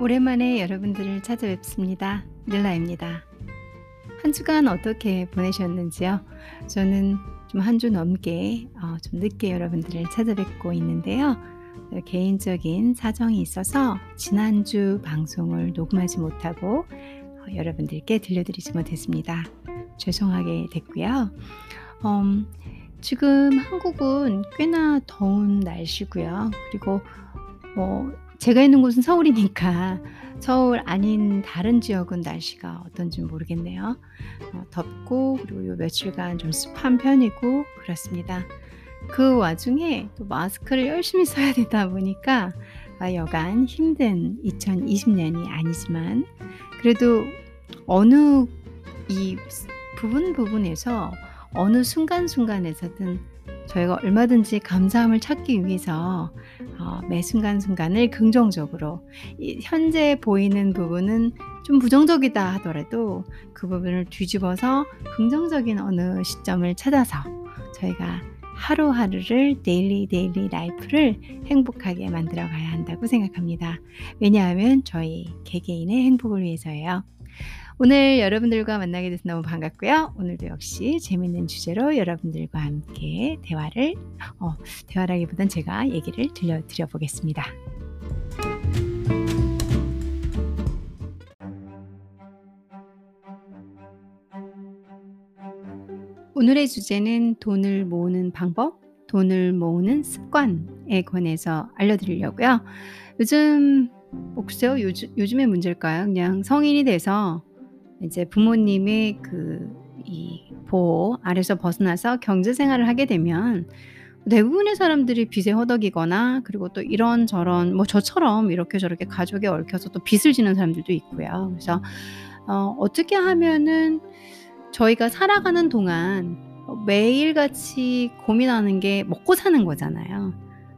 오랜만에 여러분들을 찾아뵙습니다. 릴라입니다. 한 주간 어떻게 보내셨는지요? 저는 좀 한 주 넘게 어, 좀 늦게 여러분들을 찾아뵙고 있는데요. 어, 개인적인 사정이 있어서 지난주 방송을 녹음하지 못하고 어, 여러분들께 들려드리지 못했습니다. 죄송하게 됐고요. 음, 지금 한국은 꽤나 더운 날씨고요. 그리고 뭐 제가 있는 곳은 서울이니까 서울 아닌 다른 지역은 날씨가 어떤지 모르겠네요. 어, 덥고 그리고 요 며칠간 좀 습한 편이고 그렇습니다. 그 와중에 또 마스크를 열심히 써야 되다 보니까 아, 여간 힘든 2020년이 아니지만 그래도 어느 이 부분 부분에서 어느 순간순간에서든 저희가 얼마든지 감사함을 찾기 위해서 어, 매 순간순간을 긍정적으로 현재 보이는 부분은 좀 부정적이다 하더라도 그 부분을 뒤집어서 긍정적인 어느 시점을 찾아서 저희가 하루하루를 daily daily life를 행복하게 만들어 가야 한다고 생각합니다. 왜냐하면 저희 개개인의 행복을 위해서예요. 오늘 여러분들과 만나게 돼서 너무 반갑고요. 오늘도 역시 재밌는 주제로 여러분들과 함께 대화를 어, 대화라기보단 제가 얘기를 들려 드려 보겠습니다. 오늘의 주제는 돈을 모으는 방법, 돈을 모으는 습관에 관해서 알려드리려고요. 요즘 뭐 글쎄요, 요즘, 요즘의 문제일까요? 그냥 성인이 돼서 이제 부모님의 그 이 보호 아래서 벗어나서 경제 생활을 하게 되면 대부분의 사람들이 빚에 허덕이거나 그리고 또 이런 저런 뭐 저처럼 이렇게 저렇게 가족에 얽혀서 또 빚을 지는 사람들도 있고요. 그래서 어 어떻게 하면은 저희가 살아가는 동안 매일같이 고민하는 게 먹고 사는 거잖아요.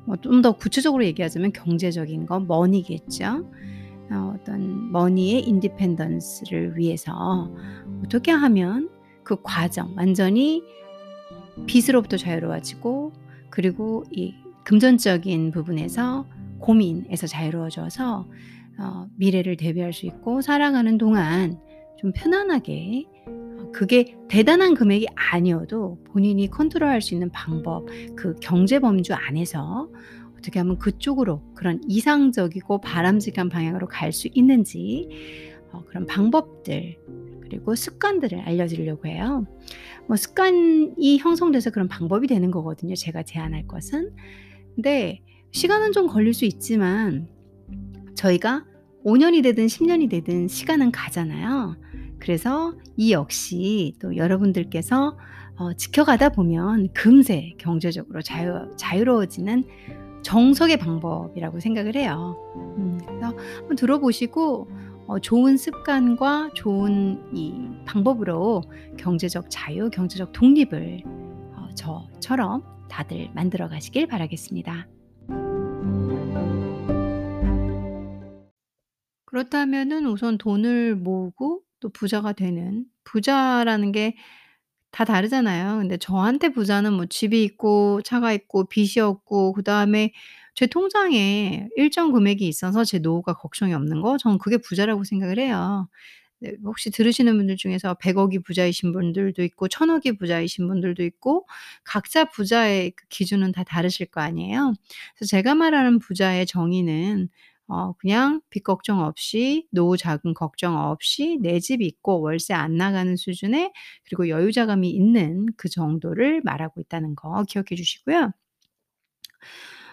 뭐 좀 더 구체적으로 얘기하자면 경제적인 거 money겠죠. 어, 어떤 money의 independence를 위해서 어떻게 하면 그 과정 완전히 빚으로부터 자유로워지고 그리고 이 금전적인 부분에서 고민에서 자유로워져서 어, 미래를 대비할 수 있고 살아가는 동안 좀 편안하게 어, 그게 대단한 금액이 아니어도 본인이 컨트롤할 수 있는 방법 그 경제 범주 안에서 어떻게 하면 그쪽으로 그런 이상적이고 바람직한 방향으로 갈 수 있는지 어, 그런 방법들 그리고 습관들을 알려드리려고 해요. 뭐 습관이 형성돼서 그런 방법이 되는 거거든요. 제가 제안할 것은. 근데 시간은 좀 걸릴 수 있지만 저희가 5년이 되든 10년이 되든 시간은 가잖아요. 그래서 이 역시 또 여러분들께서 어, 지켜가다 보면 금세 경제적으로 자유, 자유로워지는 정석의 방법이라고 생각을 해요. 음, 그래서 한번 들어보시고 어, 좋은 습관과 좋은 이 방법으로 경제적 자유, 경제적 독립을 어, 저처럼 다들 만들어 가시길 바라겠습니다. 그렇다면은 우선 돈을 모으고 또 부자가 되는 부자라는 게 다 다르잖아요. 근데 저한테 부자는 뭐 집이 있고 차가 있고 빚이 없고 그다음에 제 통장에 일정 금액이 있어서 제 노후가 걱정이 없는 거 저는 그게 부자라고 생각을 해요. 네 혹시 들으시는 분들 중에서 1 0 0억이 부자이신 분들도 있고 1 0 0 0억이 부자이신 분들도 있고 각자 부자의 그 기준은 다 다르실 거 아니에요. 그래서 제가 말하는 부자의 정의는 어 그냥 빚 걱정 없이 노후 자금 걱정 없이 내 집 있고 월세 안 나가는 수준의 그리고 여유 자금이 있는 그 정도를 말하고 있다는 거 기억해 주시고요.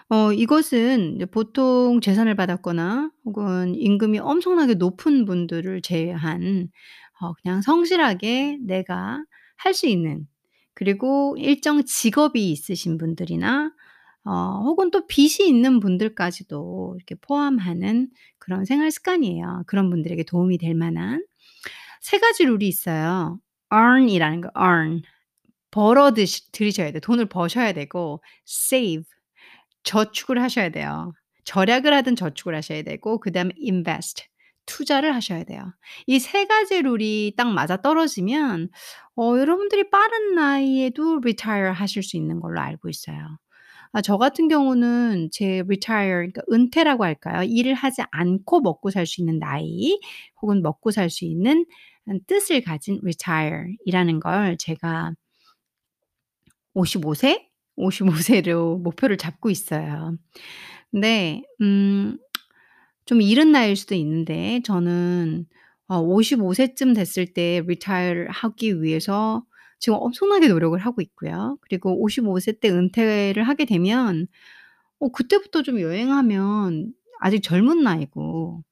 어 이것은 보통 재산을 받았거나 혹은 임금이 엄청나게 높은 분들을 제외한 어 그냥 성실하게 내가 할 수 있는 그리고 일정 직업이 있으신 분들이나 어 혹은 또 빚이 있는 분들까지도 이렇게 포함하는 그런 생활 습관이에요. 그런 분들에게 도움이 될 만한 세 가지 룰이 있어요. earn 이라는 거 earn 벌어 드시 들이셔야 돼요. 돈을 버셔야 되고 save 저축을 하셔야 돼요. 절약을 하든 저축을 하셔야 되고 그 다음에 invest 투자를 하셔야 돼요. 이 세 가지 룰이 딱 맞아 떨어지면 어 여러분들이 빠른 나이에도 retire 하실 수 있는 걸로 알고 있어요. 아 저 같은 경우는 제 retire 그러니까 은퇴라고 할까요? 일을 하지 않고 먹고 살 수 있는 나이 혹은 먹고 살 수 있는 한 뜻을 가진 retire이라는 걸 제가 55 세? 55 세로 목표를 잡고 있어요. 근데 음 좀 이른 나이일 수도 있는데 저는 어55 세쯤 됐을 때 retire 하기 위해서 지금 엄청나게 노력을 하고 있고요. 그리고 55세 때 은퇴를 하게 되면 어 그때부터 좀 여행하면 아직 젊은 나이고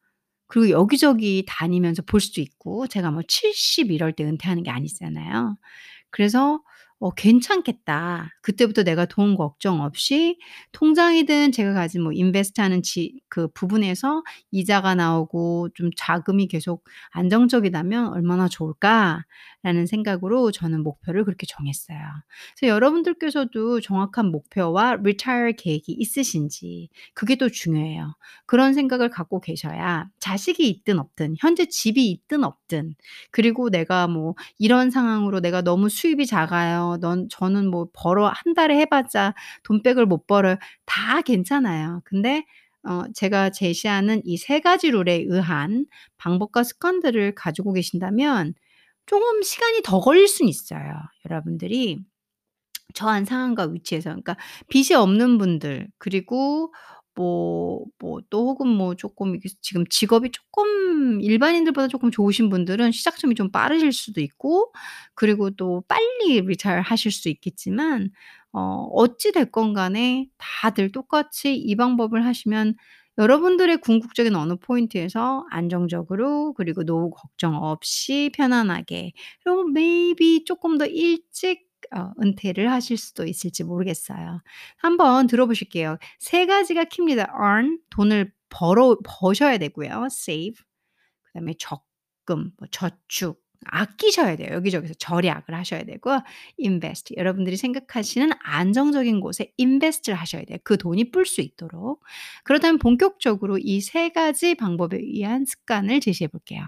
그리고 여기저기 다니면서 볼 수도 있고 제가 뭐 70 이럴 때 은퇴하는 게 아니잖아요. 그래서 어 '괜찮겠다. 그때부터 내가 돈 걱정 없이 통장이든 제가 가진 뭐 인베스트 하는 지 그 부분에서 이자가 나오고 좀 자금이 계속 안정적이라면 얼마나 좋을까.'라는 생각으로 저는 목표를 그렇게 정했어요. 그래서 여러분들께서도 정확한 목표와 retire 계획이 있으신지 그게 또 중요해요. 그런 생각을 갖고 계셔야 자식이 있든 없든 현재 집이 있든 없든 그리고 내가 뭐 이런 상황으로 내가 너무 수입이 작아요. 넌 저는 뭐 벌어 한 달에 해 봤자 돈백을 못 벌어요. 다 괜찮아요. 근데 어 제가 제시하는 이 세 가지 룰에 의한 방법과 습관들을 가지고 계신다면 쪼금 시간이 더 걸릴 수는 있어요. 여러분들이 저한 상황과 위치에서 그러니까 빚이 없는 분들 그리고 뭐 뭐 또 혹은 뭐 이게 지금 직업이 쪼끔 일반인들보다 쪼끔 좋으신 분들은 시작점이 좀 빠르실 수도 있고 그리고 또 빨리 retire 하실 수 있겠지만 어 어찌 됐건 간에 다들 똑같이 이 방법을 하시면 여러분들의 궁극적인 어느 포인트에서 안정적으로 그리고 노후 걱정 없이 편안하게 그리고 maybe 쪼끔 더 일찍 어 은퇴를 하실 수도 있을지 모르겠어요. 한번 들어보실게요. 세 가지가 킵니다. earn 돈을 벌어 버셔야 되고요. save 그다음에 적금 뭐 저축 아끼셔야 돼요. 여기저기서 절약을 하셔야 되고 invest 여러분들이 생각하시는 안정적인 곳에 invest를 하셔야 돼요. 그 돈이 불수 있도록. 그렇다면 본격적으로 이 세 가지 방법에 의한 습관을 제시해 볼게요.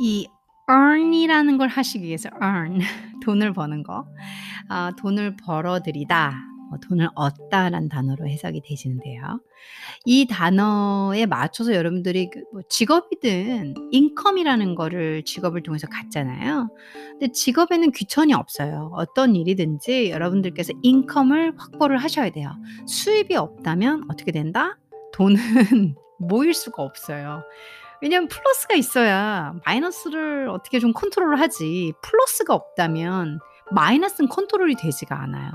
이 earn이라는 걸 하시기 위해서 earn 돈을 버는 거. 아 돈을 벌어 들이다. 뭐 돈을 얻다라는 단어로 해석이 되시는데요. 이 단어에 맞춰서 여러분들이 그뭐 직업이든 인컴이라는 거를 직업을 통해서 갖잖아요. 근데 직업에는 귀천이 없어요. 어떤 일이든지 여러분들께서 인컴을 확보를 하셔야 돼요. 수입이 없다면 어떻게 된다? 돈은 모일 수가 없어요. 왜냐하면 플러스가 있어야 마이너스를 어떻게 좀 컨트롤을 하지 플러스가 없다면 마이너스는 컨트롤이 되지가 않아요.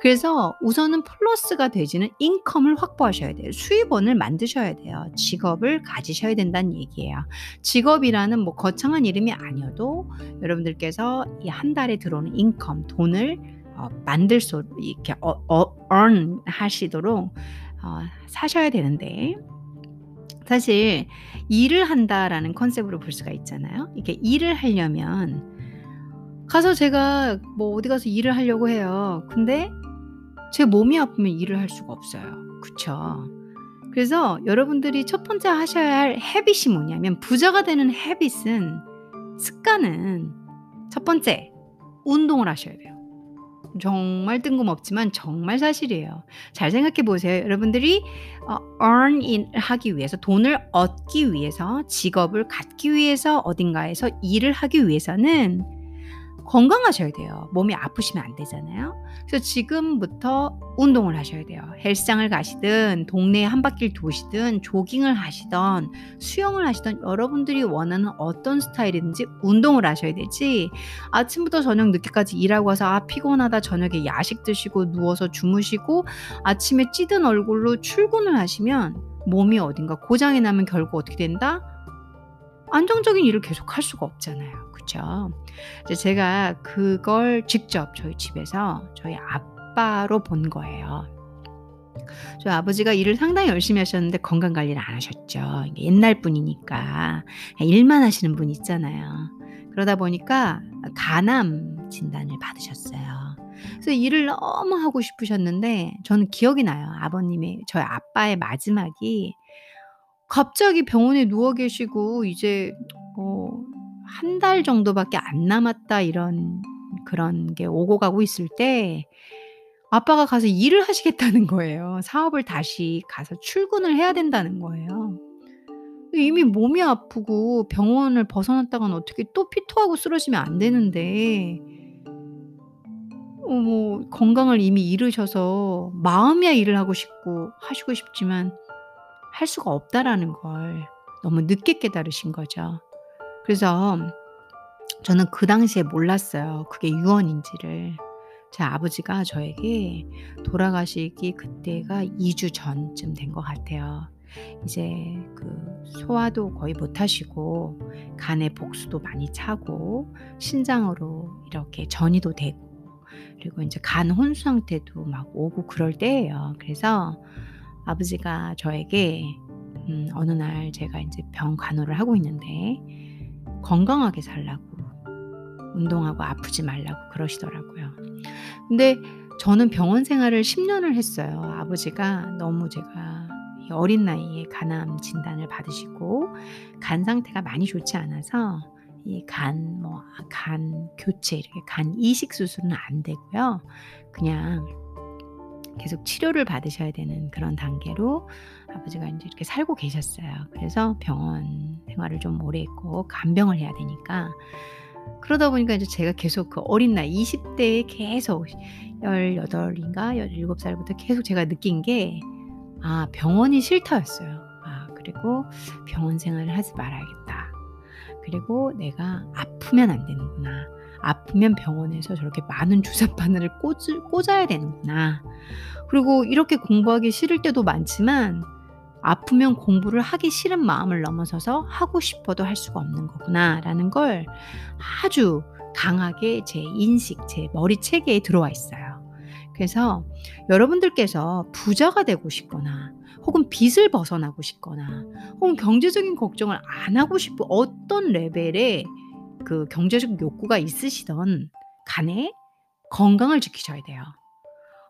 그래서 우선은 플러스가 되지는 income을 확보하셔야 돼요. 수입원을 만드셔야 돼요. 직업을 가지셔야 된다는 얘기예요. 직업이라는 뭐 거창한 이름이 아니어도 여러분들께서 이 한 달에 들어오는 income, 돈을 어 만들 수 이렇게 어 어 earn 하시도록 어 사셔야 되는데 사실 일을 한다라는 컨셉으로 볼 수가 있잖아요. 이렇게 일을 하려면 가서 제가 뭐 어디 가서 일을 하려고 해요. 근데 제 몸이 아프면 일을 할 수가 없어요. 그쵸? 그래서 여러분들이 첫 번째 하셔야 할 habit이 뭐냐면 부자가 되는 habit은 습관은 첫 번째 운동을 하셔야 돼요. 정말 뜬금없지만 정말 사실이에요. 잘 생각해 보세요. 여러분들이 어 earn 하기 위해서 돈을 얻기 위해서 직업을 갖기 위해서 어딘가에서 일을 하기 위해서는 건강하셔야 돼요. 몸이 아프시면 안 되잖아요. 그래서 지금부터 운동을 하셔야 돼요. 헬스장을 가시든 동네에 한 바퀴를 도시든 조깅을 하시던 수영을 하시던 여러분들이 원하는 어떤 스타일이든지 운동을 하셔야 되지 아침부터 저녁 늦게까지 일하고 와서 아 피곤하다 저녁에 야식 드시고 누워서 주무시고 아침에 찌든 얼굴로 출근을 하시면 몸이 어딘가 고장이 나면 결국 어떻게 된다? 안정적인 일을 계속 할 수가 없잖아요. 이제 제가 그걸 직접 저희 집에서 저희 아빠로 본 거예요. 저희 아버지가 일을 상당히 열심히 하셨는데 건강 관리를 안 하셨죠. 옛날 분이니까 일만 하시는 분 있잖아요. 그러다 보니까 간암 진단을 받으셨어요. 그래서 일을 너무 하고 싶으셨는데 저는 기억이 나요. 아버님의 저희 아빠의 마지막이 갑자기 병원에 누워 계시고 이제 어 한 달 정도밖에 안 남았다 이런 그런 게 오고 가고 있을 때 아빠가 가서 일을 하시겠다는 거예요. 사업을 다시 가서 출근을 해야 된다는 거예요. 이미 몸이 아프고 병원을 벗어났다가는 어떻게 또 피토하고 쓰러지면 안 되는데 어 뭐 건강을 이미 잃으셔서 마음이야 일을 하고 싶고 하시고 싶지만 할 수가 없다라는 걸 너무 늦게 깨달으신 거죠. 그래서 저는 그 당시에 몰랐어요. 그게 유언인지를. 제 아버지가 저에게 돌아가시기 그때가 2주 전쯤 된 것 같아요. 이제 그 소화도 거의 못 하시고 간에 복수도 많이 차고 신장으로 이렇게 전이도 되고 그리고 인제 간 혼수 상태도 막 오고 그럴 때예요. 그래서 아버지가 저에게 음 어느 날 제가 인제 병 간호를 하고 있는데 건강하게 살라고 운동하고 아프지 말라고 그러시더라고요. 근데 저는 병원 생활을 10 년을 했어요. 아버지가 너무 제가 어린 나이에 간암 진단을 받으시고 간 상태가 많이 좋지 않아서 이 간 뭐간 교체 이렇게 간 이식 수술은 안 되고요. 그냥 계속 치료를 받으셔야 되는 그런 단계로 아버지가 인제 이렇게 살고 계셨어요. 그래서 병원 생활을 좀 오래 했고 간병을 해야 되니까 그러다 보니까 이제 제가 계속 그 어린 나이 20 대에 계속 18 인가 17 살부터 계속 제가 느낀 게 아 병원이 싫다였어요. 아 그리고 '병원 생활을 하지 말아야겠다.' 그리고 '내가 아프면 안 되는구나. 아프면 병원에서 저렇게 많은 주사 바늘을 꽂을 꽂 아야 되는구나.' 그리고 이렇게 공부하기 싫을 때도 많지만 아프면 공부를 하기 싫은 마음을 넘어서서 '하고 싶어도 할 수가 없는 거구나.'라는 걸 아주 강하게 제 인식, 제 머리 체계에 들어와 있어요. 그래서 여러분들께서 부자가 되고 싶거나 혹은 빚을 벗어나고 싶거나 혹은 경제적인 걱정을 안 하고 싶은 어떤 레벨의 그 경제적 욕구가 있으시던 간에 건강을 지키셔야 돼요.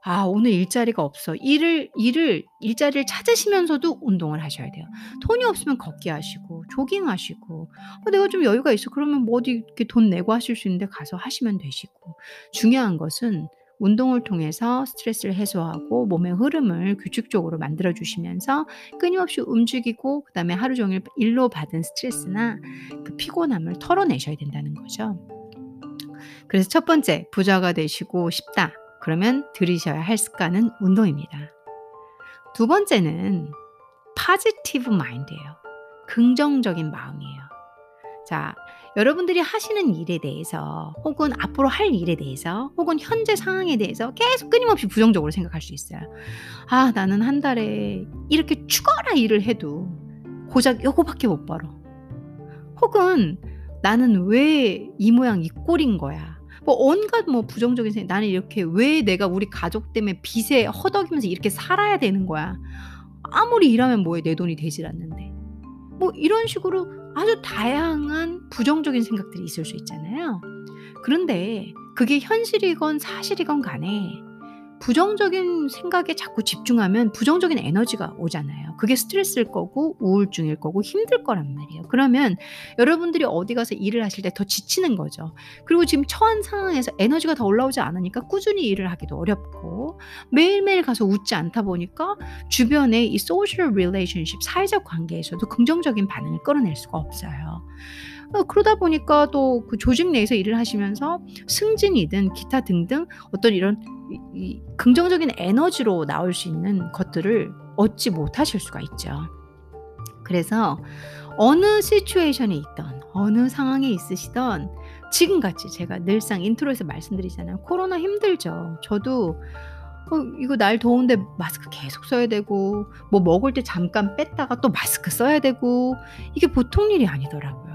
아 오늘 일자리가 없어. 일을 일을 일자리를 찾으시면서도 운동을 하셔야 돼요. 돈이 없으면 걷기 하시고 조깅 하시고 어 내가 좀 여유가 있어. 그러면 뭐 어디 이렇게 돈 내고 하실 수 있는데 가서 하시면 되시고. 중요한 것은 운동을 통해서 스트레스를 해소하고 몸의 흐름을 규칙적으로 만들어 주시면서 끊임없이 움직이고 그다음에 하루 종일 일로 받은 스트레스나 그 피곤함을 털어내셔야 된다는 거죠. 그래서 첫 번째 부자가 되시고 싶다. 그러면 들이셔야 할 습관은 운동입니다. 두 번째는 positive mind예요. 긍정적인 마음이에요. 자, 여러분들이 하시는 일에 대해서 혹은 앞으로 할 일에 대해서 혹은 현재 상황에 대해서 계속 끊임없이 부정적으로 생각할 수 있어요. 아, 나는 한 달에 이렇게 죽어라 일을 해도 고작 요거밖에 못 벌어. 혹은 나는 왜 이 모양 이 꼴인 거야. 뭐 온갖 뭐 부정적인 생각 나는 이렇게 왜 내가 우리 가족 때문에 빚에 허덕이면서 이렇게 살아야 되는 거야. 아무리 일하면 뭐해 내 돈이 되질 않는데. 뭐 이런 식으로 아주 다양한 부정적인 생각들이 있을 수 있잖아요. 그런데 그게 현실이건 사실이건 간에 부정적인 생각에 자꾸 집중하면 부정적인 에너지가 오잖아요. 그게 스트레스일 거고 우울증일 거고 힘들 거란 말이에요. 그러면 여러분들이 어디 가서 일을 하실 때 더 지치는 거죠. 그리고 지금 처한 상황에서 에너지가 더 올라오지 않으니까 꾸준히 일을 하기도 어렵고 매일매일 가서 웃지 않다 보니까 주변에 이 social relationship 사회적 관계에서도 긍정적인 반응을 끌어낼 수가 없어요. 어 그러다 보니까 또 그 조직 내에서 일을 하시면서 승진이든 기타 등등 어떤 이런 이 이 긍정적인 에너지로 나올 수 있는 것들을 얻지 못하실 수가 있죠. 그래서 어느 시츄에이션에 있든 어느 상황에 있으시든 지금같이 제가 늘상 intro에서 말씀드리잖아요. 코로나 힘들죠. 저도 어 이거 날 더운데 마스크 계속 써야 되고 뭐 먹을 때 잠깐 뺐다가 또 마스크 써야 되고 이게 보통 일이 아니더라고요.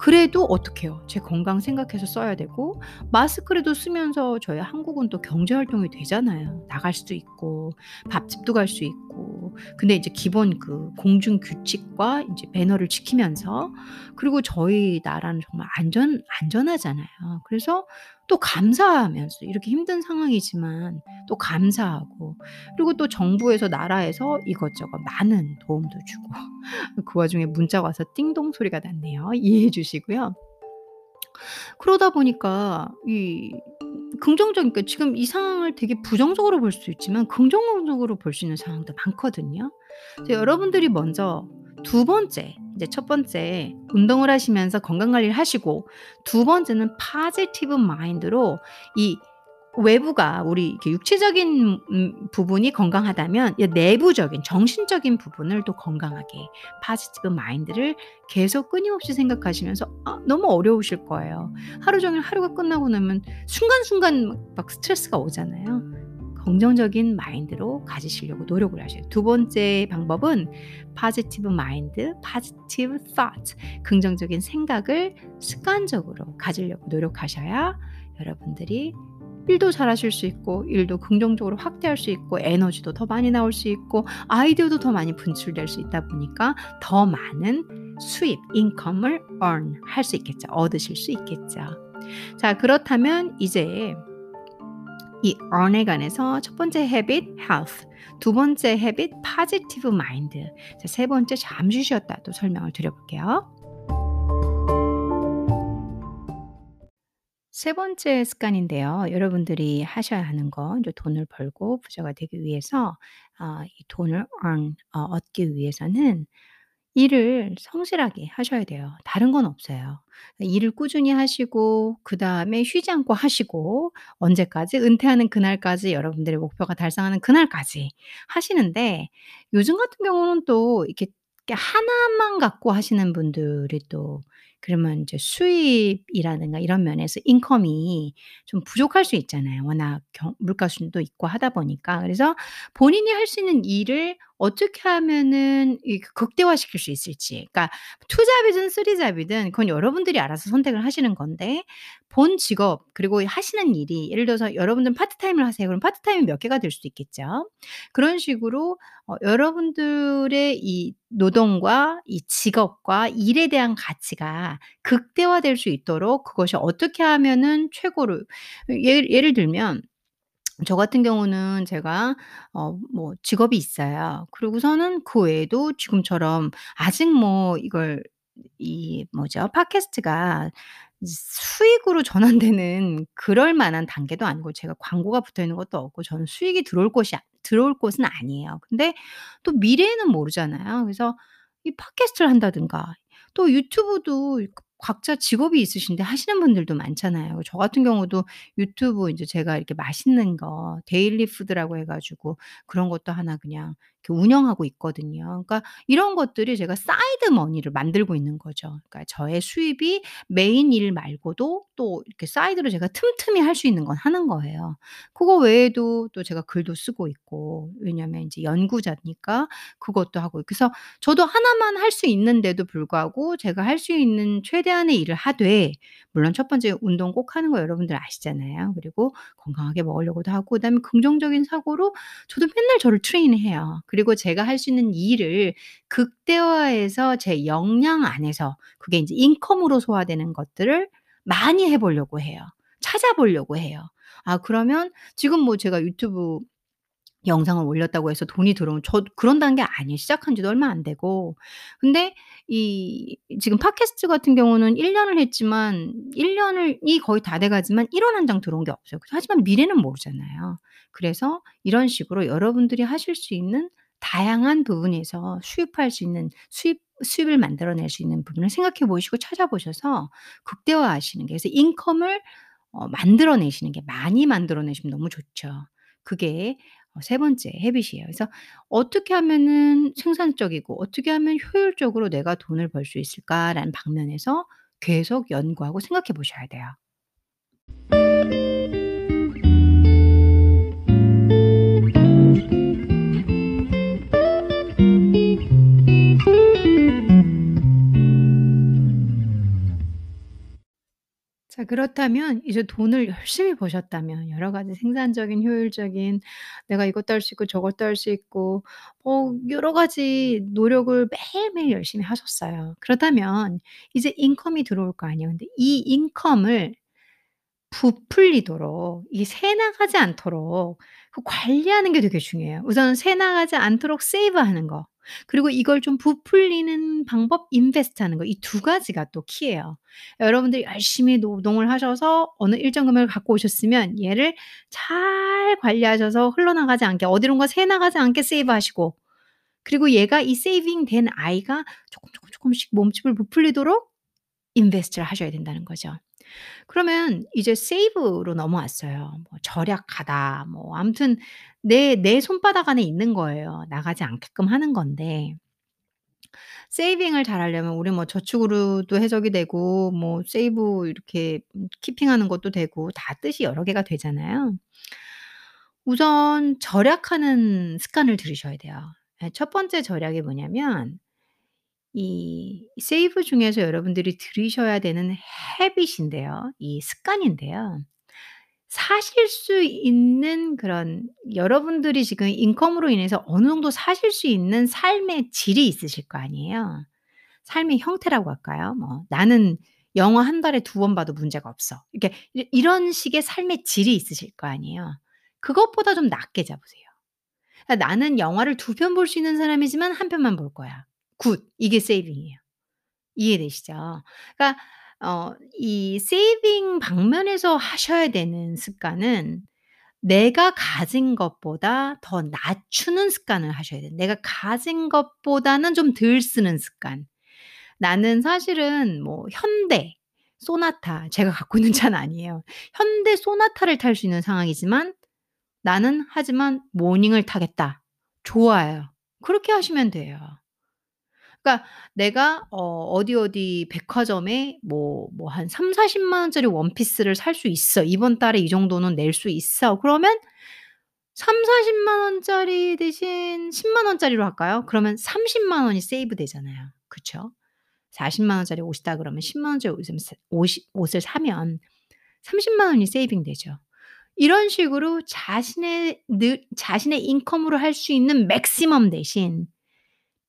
그래도 어떡해요. 제 건강 생각해서 써야 되고 마스크라도 쓰면서 저희 한국은 또 경제 활동이 되잖아요. 나갈 수도 있고 밥집도 갈 수 있고. 근데 이제 기본 그 공중 규칙과 이제 매너를 지키면서 그리고 저희 나라는 정말 안전 안전하잖아요. 그래서 또 감사하면서 이렇게 힘든 상황이지만 또 감사하고 그리고 또 정부에서 나라에서 이것저것 많은 도움도 주고 그 와중에 문자가 와서 띵동 소리가 났네요. 이해해 주시고요. 그러다 보니까 이 긍정적인 그러니까 지금 이 상황을 되게 부정적으로 볼 수 있지만 긍정적으로 볼 수 있는 상황도 많거든요. 그래서 여러분들이 먼저 두 번째 이제 첫 번째 운동을 하시면서 건강 관리를 하시고 두 번째는 positive mind로 이 외부가 우리 육체적인 음 부분이 건강하다면 이 내부적인 정신적인 부분을 또 건강하게 positive mind를 계속 끊임없이 생각하시면서 아 너무 어려우실 거예요. 하루 종일 하루가 끝나고 나면 순간순간 막 스트레스가 오잖아요. 긍정적인 마인드로 가지시려고 노력을 하셔요. 두 번째 방법은 positive mind, positive thought 긍정적인 생각을 습관적으로 가지려고 노력하셔야 여러분들이 일도 잘하실 수 있고 일도 긍정적으로 확대할 수 있고 에너지도 더 많이 나올 수 있고 아이디어도 더 많이 분출될 수 있다 보니까 더 많은 수입, 인컴을 earn 할 수 있겠죠. 얻으실 수 있겠죠. 자, 그렇다면 이제 이 earn에 관해서 첫 번째 habit, health. 두 번째 habit, positive mind. 자, 세 번째 잠시 쉬었다 또 설명을 드려볼게요. 세 번째 습관인데요. 여러분들이 하셔야 하는 건 이제 돈을 벌고 부자가 되기 위해서 아이 돈을 earn 어 얻기 위해서는 일을 성실하게 하셔야 돼요. 다른 건 없어요. 일을 꾸준히 하시고 그다음에 쉬지 않고 하시고 언제까지? 은퇴하는 그날까지 여러분들의 목표가 달성하는 그날까지 하시는데 요즘 같은 경우는 또 이렇게 하나만 갖고 하시는 분들이 또 그러면 인제 수입이라든가 이런 면에서 인컴이 좀 부족할 수 있잖아요. 워낙 경 물가 수준도 있고 하다 보니까. 그래서 본인이 할 수 있는 일을 어떻게 하면은 이 극대화시킬 수 있을지. 그러니까 투잡이든 쓰리잡이든 그건 여러분들이 알아서 선택을 하시는 건데 본 직업 그리고 하시는 일이 예를 들어서 여러분들은 파트타임을 하세요. 그럼 파트타임이 몇 개가 될 수도 있겠죠. 그런 식으로 어 여러분들의 이 노동과 이 직업과 일에 대한 가치가 극대화될 수 있도록 그것이 어떻게 하면은 최고로 예 예를 들면 저 같은 경우는 제가 어 뭐 직업이 있어요. 그러고서는 그 외에도 지금처럼 아직 뭐 이걸 이 뭐죠? 팟캐스트가 수익으로 전환되는 그럴 만한 단계도 아니고 제가 광고가 붙어 있는 것도 없고 저는 수익이 들어올 아 들어올 곳은 아니에요. 근데 또 미래는 모르잖아요. 그래서 이 팟캐스트를 한다든가 또 유튜브도 각자 직업이 있으신데 하시는 분들도 많잖아요. 저 같은 경우도 유튜브 인제 제가 이렇게 맛있는 거 daily food라고 해 가지고 그런 것도 하나 그냥 운영하고 있거든요. 그러니까 이런 것들이 제가 side money를 만들고 있는 거죠. 그러니까 저의 수입이 메인 일 말고도 또 이렇게 side로 제가 틈틈이 할 수 있는 건 하는 거예요. 그거 외에도 또 제가 글도 쓰고 있고 왜냐하면 인제 연구자니까 그것도 하고 그래서 저도 하나만 할 수 있는데도 불구하고 제가 할 수 있는 최대한의 일을 하되 물론 첫 번째 운동 꼭 하는 거 여러분들 아시잖아요. 그리고 건강하게 먹으려고도 하고 그다음에 긍정적인 사고로 저도 맨날 저를 트레이닝해요. 그리고 제가 할 수 있는 일을 극대화해서 제 역량 안에서 그게 인제 인컴으로 소화되는 것들을 많이 해 보려고 해요. 찾아보려고 해요. 아 그러면 지금 뭐 제가 유튜브 영상을 올렸다고 해서 돈이 들어오면 저 그런다는 게 아니에요. 시작한 지도 얼마 안 되고. 근데 이 지금 팟캐스트 같은 경우는 1 년을 했지만 1 년을 이 거의 다 돼 가지만 1원 한 장 들어온 게 없어요. 하지만 미래는 모르잖아요. 그래서 이런 식으로 여러분들이 하실 수 있는 다양한 부분에서 수입할 수 있는 수입 수입을 만들어낼 수 있는 부분을 생각해 보시고 찾아보셔서 극대화하시는 게 그래서 인컴을 어 만들어 내시는 게 많이 만들어 내시면 너무 좋죠. 그게 어세 번째 habit이에요. 그래서 '어떻게 하면은 생산적이고 어떻게 하면 효율적으로 내가 돈을 벌 수 있을까?'라는 방면에서 계속 연구하고 생각해 보셔야 돼요. 자 그렇다면 이제 돈을 열심히 버셨다면 여러 가지 생산적인 효율적인 내가 이것도 할 수 있고 저것도 할 수 있고 뭐 여러 가지 노력을 매일매일 열심히 하셨어요. 그렇다면 이제 인컴이 들어올 거 아니에요. 근데 이 인컴을 부풀리도록 이 새 나가지 않도록 그 관리하는 게 되게 중요해요. 우선 새 나가지 않도록 세이브하는 거. 그리고 이걸 좀 부풀리는 방법 인베스트 하는 거 이 두 가지가 또 키예요. 여러분들이 열심히 노동을 하셔서 어느 일정 금액을 갖고 오셨으면 얘를 잘 관리하셔서 흘러나가지 않게 어디론가 새 나가지 않게 세이브 하시고 그리고 얘가 이 세이빙 된 아이가 조금 조금 조금씩 몸집을 부풀리도록 인베스트를 하셔야 된다는 거죠. 그러면 이제 세이브로 넘어왔어요. 뭐 절약하다 뭐 아무튼 내 내 손바닥 안에 있는 거예요. 나가지 않게끔 하는 건데 세이빙을 잘하려면 우리 뭐 저축으로도 해석이 되고 뭐 세이브 이렇게 음 키핑하는 것도 되고 다 뜻이 여러 개가 되잖아요. 우선 절약하는 습관을 들이셔야 돼요. 예첫 번째 절약이 뭐냐면 이 세이브 중에서 여러분들이 들이셔야 되는 habit인데요. 이 습관인데요. 사실 수 있는 그런 여러분들이 지금 인컴으로 인해서 어느 정도 사실 수 있는 삶의 질이 있으실 거 아니에요. 삶의 형태라고 할까요? 뭐 '나는 영화 한 달에 2번 봐도 문제가 없어.' 이렇게 이 이런 식의 삶의 질이 있으실 거 아니에요. 그것보다 좀 낮게 잡으세요. 그러니까 '나는 영화를 2편 볼 수 있는 사람이지만 1 편만 볼 거야.' Good. 이게 saving이에요. 이해되시죠? 그러니까 어 이 saving 방면에서 하셔야 되는 습관은 내가 가진 것보다 더 낮추는 습관을 하셔야 돼요. 내가 가진 것보다는 좀 덜 쓰는 습관. 나는 사실은 뭐 현대 소나타 제가 갖고 있는 차는 아니에요. 현대 소나타를 탈 수 있는 상황이지만 나는 하지만 모닝을 타겠다. 좋아요. 그렇게 하시면 돼요. 그러니까 내가 어 어디 어디 백화점에 뭐 뭐 한3 4 0만 원짜리 원피스를 살 수 있어. 이번 달에 이 정도는 낼 수 있어. 그러면 3 4 0만 원짜리 대신 1 0만 원짜리로 할까요? 그러면 3 0만 원이 세이브 되잖아요. 그쵸? 4 0만 원짜리 옷이다 그러면 1 0만 원짜리 옷을 옷을 사면 3 0만 원이 세이빙 되죠. 이런 식으로 자신의 늘 자신의 인컴으로 할 수 있는 맥시멈 대신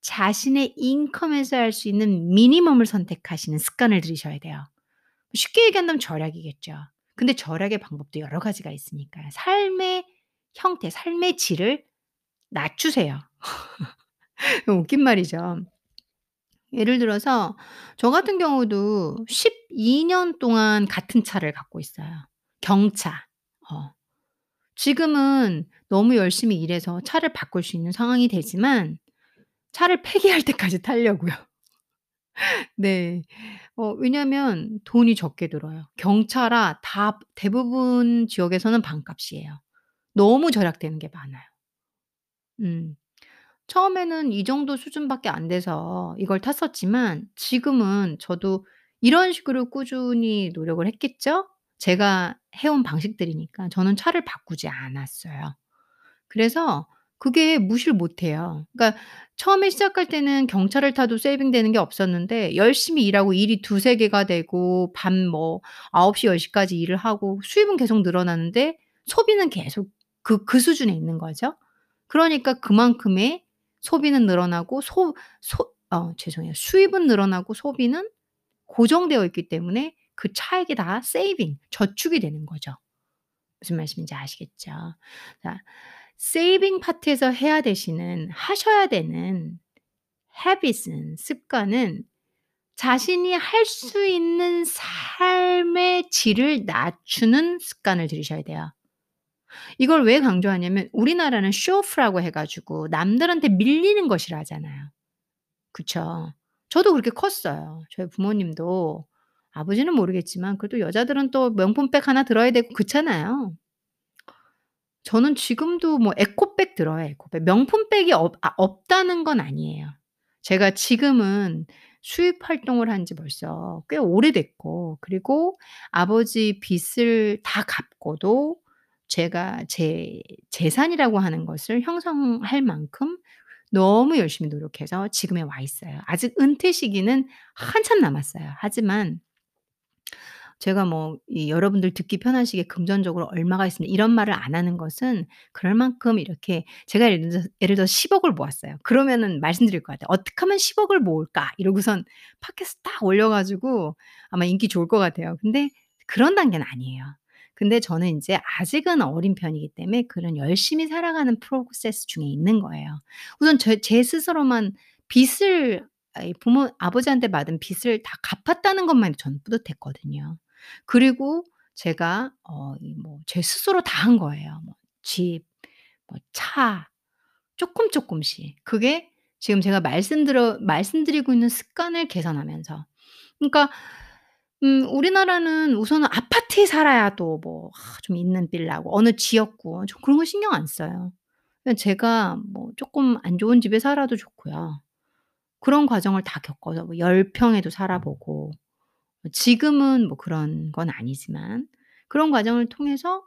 자신의 인컴에서 할 수 있는 미니멈을 선택하시는 습관을 들이셔야 돼요. 쉽게 얘기한다면 절약이겠죠. 근데 절약의 방법도 여러 가지가 있으니까요. 삶의 형태, 삶의 질을 낮추세요. 웃긴 말이죠. 예를 들어서 저 같은 경우도 12년 동안 같은 차를 갖고 있어요. 경차. 어. 지금은 너무 열심히 일해서 차를 바꿀 수 있는 상황이 되지만 차를 폐기할 때까지 타려고요. 네. 어 왜냐하면 돈이 적게 들어요. 경차라 다 대부분 지역에서는 반값이에요. 너무 절약되는 게 많아요. 음. 처음에는 이 정도 수준밖에 안 돼서 이걸 탔었지만 지금은 저도 이런 식으로 꾸준히 노력을 했겠죠? 제가 해 온 방식들이니까 저는 차를 바꾸지 않았어요. 그래서 그게 무시를 못 해요. 그러니까 처음에 시작할 때는 경차를 타도 세이빙 되는 게 없었는데 열심히 일하고 일이 두세 개가 되고 밤 뭐9 시, 10 시까지 일을 하고 수입은 계속 늘어나는데 소비는 계속 그 그 수준에 있는 거죠. 그러니까 그만큼의 소비는 늘어나고 소 소 어 죄송해요. 수입은 늘어나고 소비는 고정되어 있기 때문에 그 차액이 다 세이빙 저축이 되는 거죠. 무슨 말씀인지 아시겠죠? 자 세이빙 파트에서 해야 되시는 하셔야 되는 habit은 습관은 자신이 할 수 있는 삶의 질을 낮추는 습관을 들이셔야 돼요. 이걸 왜 강조하냐면 우리나라는 쇼오프라고 해 가지고 남들한테 밀리는 것이라 하잖아요. 그쵸. 저도 그렇게 컸어요. 저희 부모님도 아버지는 모르겠지만 그래도 여자들은 또 명품백 하나 들어야 되고 그렇잖아요. 저는 지금도 뭐 에코백 들어요, 에코백. 명품백이 없 아 없다는 건 아니에요. 제가 지금은 수입 활동을 한 지 벌써 꽤 오래됐고 그리고 아버지 빚을 다 갚고도 제가 제 재산이라고 하는 것을 형성할 만큼 너무 열심히 노력해서 지금에 와 있어요. 아직 은퇴 시기는 한참 남았어요. 하지만 제가 뭐 이 여러분들 듣기 편하시게 금전적으로 얼마가 있습니다 이런 말을 안 하는 것은 그럴 만큼 이렇게 제가 예를 들어서 예를 들어서 1 0을 모았어요. 그러면은 말씀드릴 것 같아요. '어떻게 하면 1 0을 모을까?' 이러고선 팟캐스트 딱 올려 가지고 아마 인기 좋을 것 같아요. 근데 그런 단계는 아니에요. 근데 저는 인제 아직은 어린 편이기 때문에 그런 열심히 살아가는 프로세스 중에 있는 거예요. 우선 저제 스스로만 빚을 부모 아버지한테 받은 빚을 다 갚았다는 것만 저는 뿌듯했거든요. 그리고 제가 어이뭐제 스스로 다 한 거예요. 뭐 집, 뭐차 쪼끔 쪼끔씩. 그게 지금 제가 말씀드려 말씀드리고 있는 습관을 개선하면서. 그러니까 음 우리나라는 우선은 아파트에 살아야도 뭐아좀 있는 빌라고 어느 지역구 저 그런 거 신경 안 써요. 그냥 제가 뭐 쪼끔 안 좋은 집에 살아도 좋고요. 그런 과정을 다 겪어서 뭐 10 평에도 살아 보고 뭐 지금은 뭐 그런 건 아니지만 그런 과정을 통해서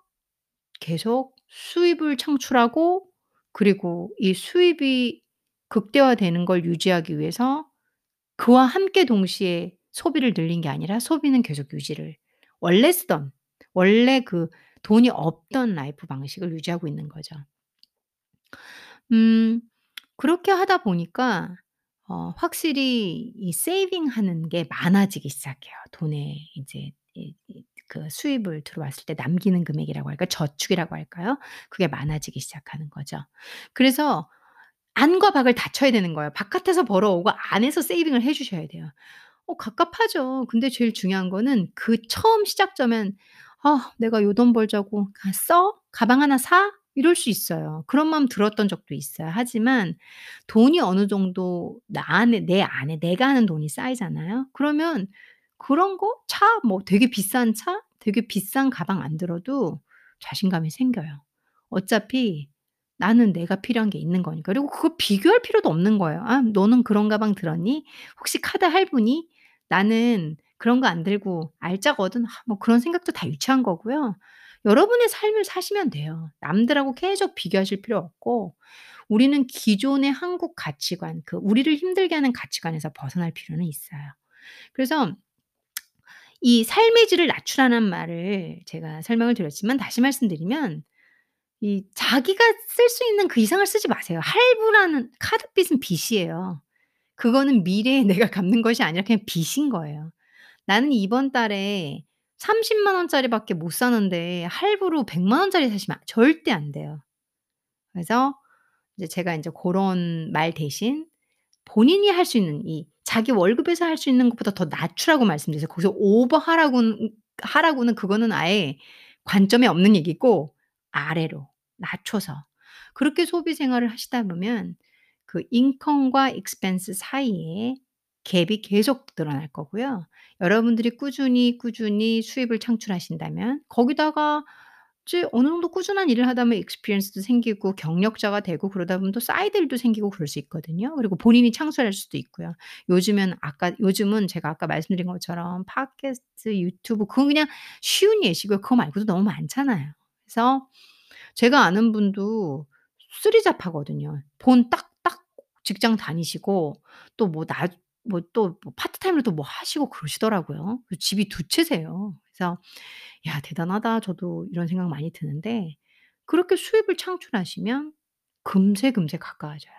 계속 수입을 창출하고 그리고 이 수입이 극대화되는 걸 유지하기 위해서 그와 함께 동시에 소비를 늘린 게 아니라 소비는 계속 유지를 원래 쓰던 원래 그 돈이 없던 life 방식을 유지하고 있는 거죠. 음 그렇게 하다 보니까 어 확실히 이 saving 하는 게 많아지기 시작해요. 돈에 이제 그 수입을 들어왔을 때 남기는 금액이라고 할까 저축이라고 할까요? 그게 많아지기 시작하는 거죠. 그래서 안과 박을 다 쳐야 되는 거예요. 바깥에서 벌어오고 안에서 세이빙을 해 주셔야 돼요. 어 갑갑하죠. 근데 제일 중요한 거는 그 처음 시작점엔 '아 내가 요 돈 벌자고 써? 가방 하나 사?' 이럴 수 있어요. 그런 마음 들었던 적도 있어요. 하지만 돈이 어느 정도 나 안에 내 안에 내가 아는 돈이 쌓이잖아요. 그러면 그런 거 차 뭐 되게 비싼 차, 되게 비싼 가방 안 들어도 자신감이 생겨요. 어차피 나는 내가 필요한 게 있는 거니까. 그리고 그거 비교할 필요도 없는 거예요. '아 너는 그런 가방 들었니? 혹시 카드 할부니? 나는 그런 거 안 들고 알짜거든.' 아 뭐 그런 생각도 다 유치한 거고요. 여러분의 삶을 사시면 돼요. 남들하고 계속 비교하실 필요 없고 우리는 기존의 한국 가치관 그 우리를 힘들게 하는 가치관에서 벗어날 필요는 있어요. 그래서 이 삶의 질을 낮추라는 말을 제가 설명을 드렸지만 다시 말씀드리면 이 자기가 쓸 수 있는 그 이상을 쓰지 마세요. 할부라는 카드빚은 빚이에요. 그거는 미래에 내가 갚는 것이 아니라 그냥 빚인 거예요. 나는 이번 달에 300,000 원짜리밖에 못 사는데 할부로 1,000,000 원짜리 사시면 절대 안 돼요. 그래서 이제 제가 인제 고런 말 대신 본인이 할 수 있는 이 자기 월급에서 할 수 있는 것보다 더 낮추라고 말씀드렸어요. 거기서 오버하라고는 하라고는 그거는 아예 관점에 없는 얘기고 아래로 낮춰서 그렇게 소비 생활을 하시다 보면 그 income과 expense 사이에 갭이 계속 늘어날 거고요. 여러분들이 꾸준히, 꾸준히 수입을 창출하신다면 거기다가 이제 어느 정도 꾸준한 일을 하다 보면 experience도 생기고 경력자가 되고 그러다 보면 또 사이드 일도 생기고 그럴 수 있거든요. 그리고 본인이 창출할 수도 있고요. 요즘은 아까 요즘은 제가 아까 말씀드린 것처럼 팟캐스트, 유튜브 그건 그냥 쉬운 예시고요. 그거 말고도 너무 많잖아요. 그래서 제가 아는 분도 쓰리잡하거든요. 본 딱딱 직장 다니시고 또 뭐 나 뭐 또 뭐 파트타임으로 또 뭐 하시고 그러시더라고요. 그 집이 2 채세요. 그래서 '야 대단하다.' 저도 이런 생각 많이 드는데 그렇게 수입을 창출하시면 금세 금세 가까워져요.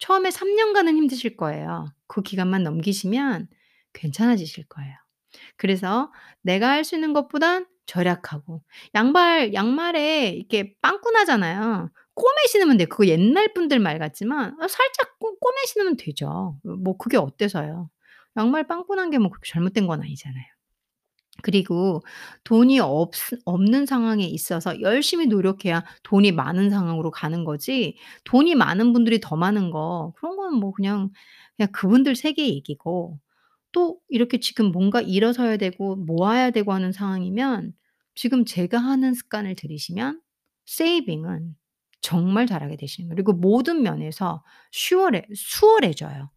처음에 3 년간은 힘드실 거예요. 그 기간만 넘기시면 괜찮아지실 거예요. 그래서 내가 할 수 있는 것보단 절약하고 양발 양말에 이렇게 빵꾸 나잖아요. 꿰매 신으면 돼요. 그거 옛날 분들 말 같지만 아 살짝 꿰 꿰매 신으면 되죠. 어뭐 그게 어때서요. 양말 빵꾸 난 게 뭐 그렇게 잘못된 건 아니잖아요. 그리고 돈이 없으 없는 상황에 있어서 열심히 노력해야 돈이 많은 상황으로 가는 거지 돈이 많은 분들이 더 많은 거 그런 거는 뭐 그냥, 그냥 그분들 세계 얘기고 또 이렇게 지금 뭔가 일어서야 되고 모아야 되고 하는 상황이면 지금 제가 하는 습관을 들이시면 세이빙은 정말 잘하게 되시는 거예요. 그리고 모든 면에서 쉬월해 수월해져요.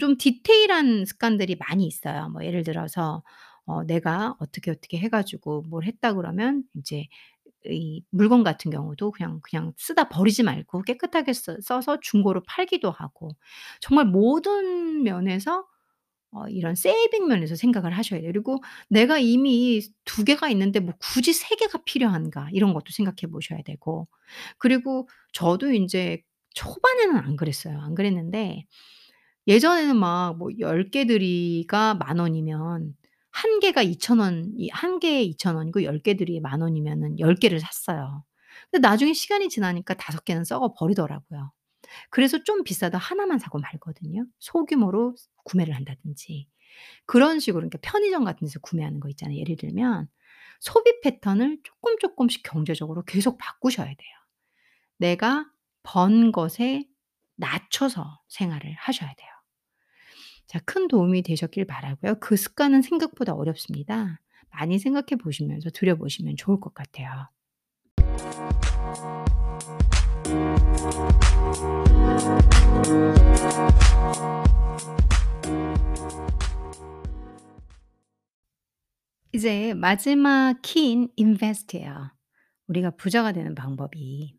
좀 디테일한 습관들이 많이 있어요. 뭐 예를 들어서 어 내가 어떻게, 어떻게 해 가지고 뭘 했다 그러면 인제 이 물건 같은 경우도 그냥, 그냥 쓰다 버리지 말고 깨끗하게 써 써서 중고로 팔기도 하고 정말 모든 면에서 어 이런 세이빙 면에서 생각을 하셔야 돼요. 그리고 '내가 이미 2 개가 있는데 뭐 굳이 3 개가 필요한가?' 이런 것도 생각해 보셔야 되고 그리고 저도 인제 초반에는 안 그랬어요. 안 그랬는데 예전에는 막 뭐 10 개 들이가 만 원이면 1 개가 2,000 원 이 1 개에 2,000 원이고 10 개 들이 만 원이면은 10 개를 샀어요. 근데 나중에 시간이 지나니까 5 개는 썩어 버리더라고요. 그래서 좀 비싸도 하나만 사고 말거든요. 소규모로 구매를 한다든지. 그런 식으로 그러니까 편의점 같은 데서 구매하는 거 있잖아요. 예를 들면 소비 패턴을 쪼끔 쪼끔씩 경제적으로 계속 바꾸셔야 돼요. 내가 번 것에 맞춰서 생활을 하셔야 돼요. 자 큰 도움이 되셨길 바라고요. 그 습관은 생각보다 어렵습니다. 많이 생각해 보시면서 들여 보시면 좋을 것 같아요. 이제 마지막 키인 invest예요. 우리가 부자가 되는 방법이.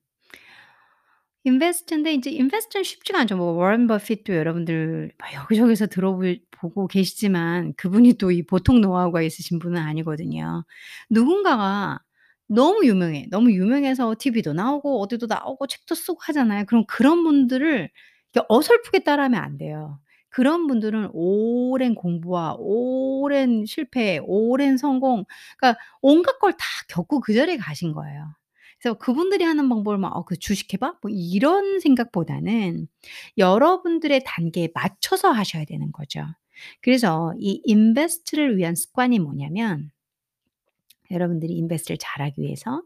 invest인데 인제 invest는 쉽지가 않죠. 뭐 워런 버핏도 여러분들 막 여기저기서 들어볼 보고 계시지만 그분이 또 이 보통 노하우가 있으신 분은 아니거든요. 누군가가 너무 유명해. 너무 유명해서 TV도 나오고 어디도 나오고 책도 쓰고 하잖아요. 그럼 그런 분들을 어설프게 따라하면 안 돼요. 그런 분들은 오랜 공부와 오랜 실패, 오랜 성공 그러니까 온갖 걸 다 겪고 그 자리에 가신 거예요. 그래서 그분들이 하는 방법을 막 '어 그 주식 해 봐?' 뭐 이런 생각보다는 여러분들의 단계에 맞춰서 하셔야 되는 거죠. 그래서 이 invest를 위한 습관이 뭐냐면 여러분들이 invest를 잘하기 위해서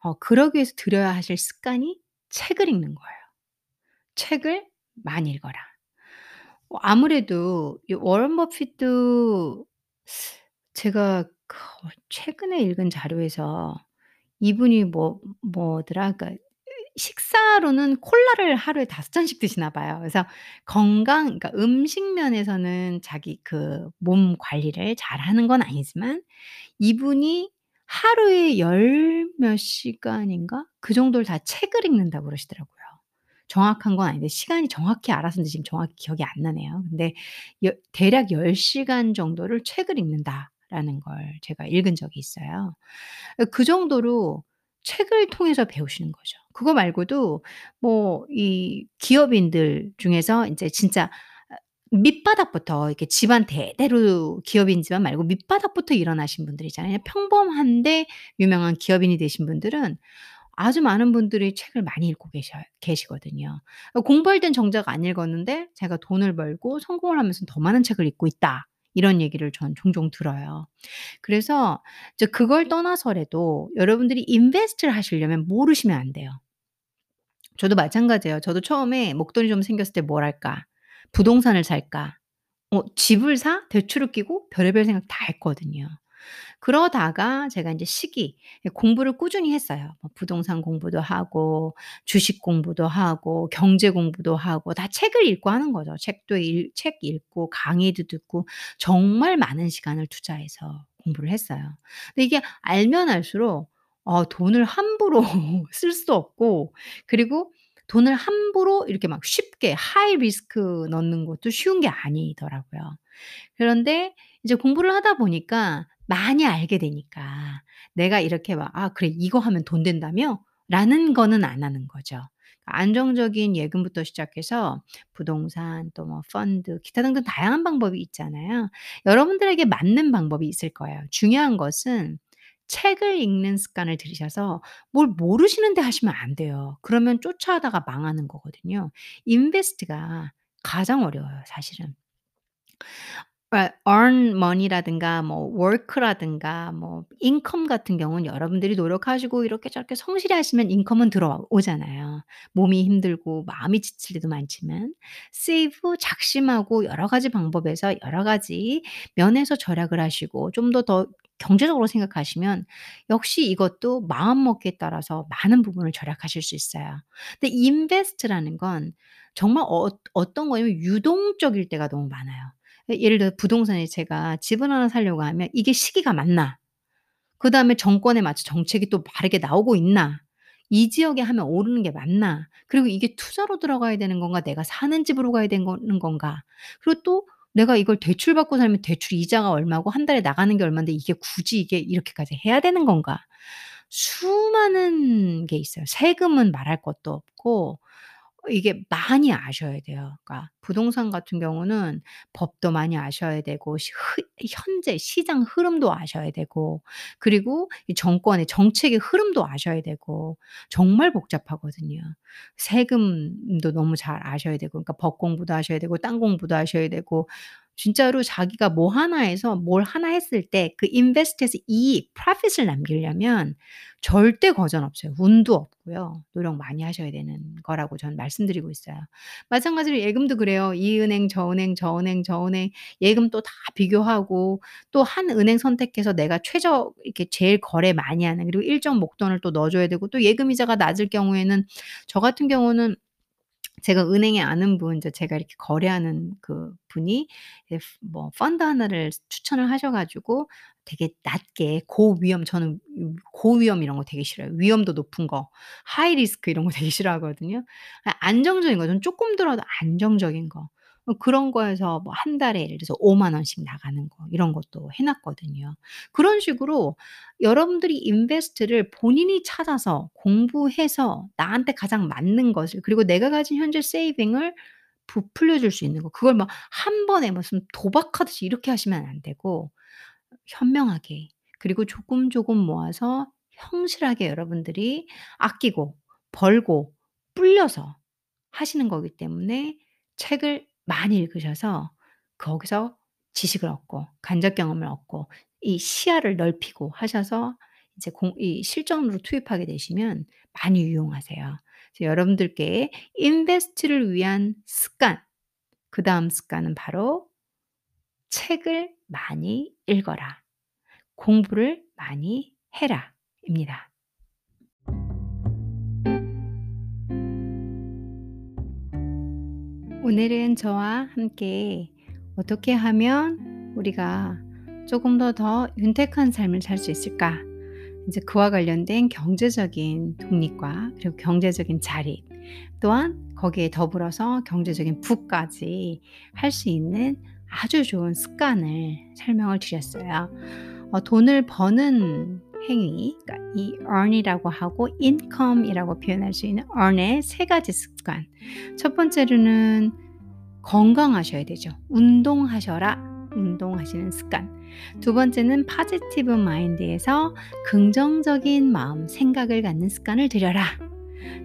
어 그러기 위해서 들여야 하실 습관이 책을 읽는 거예요. 책을 많이 읽어라. 어 아무래도 이 워런 버핏도 제가 그 최근에 읽은 자료에서 이분이 뭐 뭐더라 그러니까 식사로는 콜라를 하루에 5 잔씩 드시나 봐요. 그래서 건강 그러니까 음식 면에서는 자기 그 몸 관리를 잘 하는 건 아니지만 이분이 하루에 열 몇 시간인가 그 정도를 다 책을 읽는다고 그러시더라고요. 정확한 건 아닌데 시간이 정확히 알았었는데 지금 정확히 기억이 안 나네요. 근데 여 대략 10 시간 정도를 책을 읽는다라는 걸 제가 읽은 적이 있어요. 어그 정도로 책을 통해서 배우시는 거죠. 그거 말고도 뭐 이 기업인들 중에서 인제 진짜 아 밑바닥부터 이렇게 집안 대대로 기업인지만 말고 밑바닥부터 일어나신 분들 있잖아요. 평범한데 유명한 기업인이 되신 분들은 아주 많은 분들이 책을 많이 읽고 계셔 계시거든요. 어 "공부할 땐 정작 안 읽었는데 제가 돈을 벌고 성공을 하면서 더 많은 책을 읽고 있다." 이런 얘기를 전 종종 들어요. 그래서 이제 그걸 떠나서라도 여러분들이 invest를 하시려면 모르시면 안 돼요. 저도 마찬가지예요. 저도 처음에 목돈이 좀 생겼을 때 '뭘 할까? 부동산을 살까? 어 집을 사?' 대출을 끼고 별의별 생각 다 했거든요. 그러다가 제가 인제 시기 예 공부를 꾸준히 했어요. 뭐 부동산 공부도 하고 주식 공부도 하고 경제 공부도 하고 다 책을 읽고 하는 거죠. 책도 읽 책 읽고 강의도 듣고 정말 많은 시간을 투자해서 공부를 했어요. 근데 이게 알면 알수록 어 돈을 함부로 쓸 수 없고 그리고 돈을 함부로 이렇게 막 쉽게 하이 리스크 넣는 것도 쉬운 게 아니더라고요. 그런데 이제 공부를 하다 보니까 많이 알게 되니까 내가 이렇게 막 '아 그래 이거 하면 돈 된다며?' 라는 거는 안 하는 거죠. 안정적인 예금부터 시작해서 부동산 또 뭐 펀드 기타 등등 다양한 방법이 있잖아요. 여러분들에게 맞는 방법이 있을 거예요. 중요한 것은 책을 읽는 습관을 들이셔서 뭘 모르시는데 하시면 안 돼요. 그러면 쫓아하다가 망하는 거거든요. invest가 가장 어려워요 사실은. 아 earn money라든가 뭐 work라든가 뭐 income 같은 경우는 여러분들이 노력하시고 이렇게 저렇게 성실히 하시면 인컴은 들어오잖아요. 몸이 힘들고 마음이 지칠 때도 많지만 save 작심하고 여러 가지 방법에서 여러 가지 면에서 절약을 하시고 좀 더 더 경제적으로 생각하시면 역시 이것도 마음먹기에 따라서 많은 부분을 절약하실 수 있어요. 근데 invest라는 건 정말 어 어떤 거냐면 유동적일 때가 너무 많아요. 예 예를 들어 부동산에 제가 집을 하나 사려고 하면 '이게 시기가 맞나? 그 다음에 정권에 맞춰 정책이 또 바르게 나오고 있나? 이 지역에 하면 오르는 게 맞나? 그리고 이게 투자로 들어가야 되는 건가? 내가 사는 집으로 가야 되는 건가? 그리고 또 내가 이걸 대출받고 살면 대출 이자가 얼마고 1 달에 나가는 게 얼만데 이게 굳이 이게 이렇게까지 해야 되는 건가?' 수많은 게 있어요. 세금은 말할 것도 없고 이게 많이 아셔야 돼요. 그러니까 부동산 같은 경우는 법도 많이 아셔야 되고 시 흐 현재 시장 흐름도 아셔야 되고 그리고 이 정권의 정책의 흐름도 아셔야 되고 정말 복잡하거든요. 세금도 너무 잘 아셔야 되고 그러니까 법 공부도 하셔야 되고 땅 공부도 하셔야 되고 진짜로 자기가 뭐 하나에서 뭘 하나 했을 때 그 인베스트에서 이익, profit을 남기려면 절대 거전 없어요. 운도 없고요. 노력 많이 하셔야 되는 거라고 저는 말씀드리고 있어요. 마찬가지로 예금도 그래요. 이 은행, 저 은행, 저 은행, 저 은행 예금 또 다 비교하고 또 한 은행 선택해서 내가 최저 이렇게 제일 거래 많이 하는 그리고 일정 목돈을 또 넣어 줘야 되고 또 예금 이자가 낮을 경우에는 저 같은 경우는 제가 은행에 아는 분 이제 제가 이렇게 거래하는 그 분이 뭐 펀드 하나를 추천을 하셔 가지고 되게 낮게 고위험 저는 음 고위험 이런 거 되게 싫어요. 위험도 높은 거 high risk 이런 거 되게 싫어하거든요. 아 안정적인 거 저는 쪼끔 들어도 안정적인 거. 어 그런 거에서 뭐 한 달에 예를 들어서 50,000 원씩 나가는 거 이런 것도 해 놨거든요. 그런 식으로 여러분들이 invest를 본인이 찾아서 공부해서 나한테 가장 맞는 것을 그리고 내가 가진 현재 saving을 부풀려 줄 수 있는 거 그걸 막 한 번에 무슨 도박하듯이 이렇게 하시면 안 되고 현명하게 그리고 조금 조금 모아서 성실하게 여러분들이 아끼고 벌고 불려서 하시는 거기 때문에 책을 많이 읽으셔서 거기서 지식을 얻고 간접 경험을 얻고 이 시야를 넓히고 하셔서 이제 공 이 실전으로 투입하게 되시면 많이 유용하세요. 그래서 여러분들께 인베스트를 위한 습관 그 다음 습관은 바로 "책을 많이 읽어라. 공부를 많이 해라."입니다. 오늘은 저와 함께 어떻게 하면 우리가 조금 더 더 윤택한 삶을 살 수 있을까? 이제 그와 관련된 경제적인 독립과 그리고 경제적인 자립 또한 거기에 더불어서 경제적인 부까지 할 수 있는 아주 좋은 습관을 설명을 드렸어요. 어 돈을 버는 행위 그러니까 이 earn이라고 하고 income이라고 표현할 수 있는 earn의 3 가지 습관. 첫 번째로는 건강하셔야 되죠. 운동하셔라. 운동하시는 습관. 두 번째는 positive mind에서 긍정적인 마음, 생각을 갖는 습관을 들여라.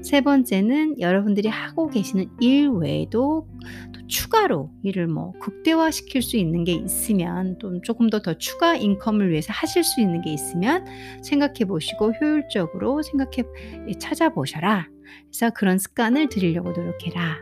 세 번째는 여러분들이 하고 계시는 일 외에도 또 추가로 일을 뭐 극대화 시킬 수 있는 게 있으면 또 조금 더 더 추가 인컴을 위해서 하실 수 있는 게 있으면 생각해 보시고 효율적으로 생각해 예 찾아보셔라. 그래서 그런 습관을 들이려고 노력해라.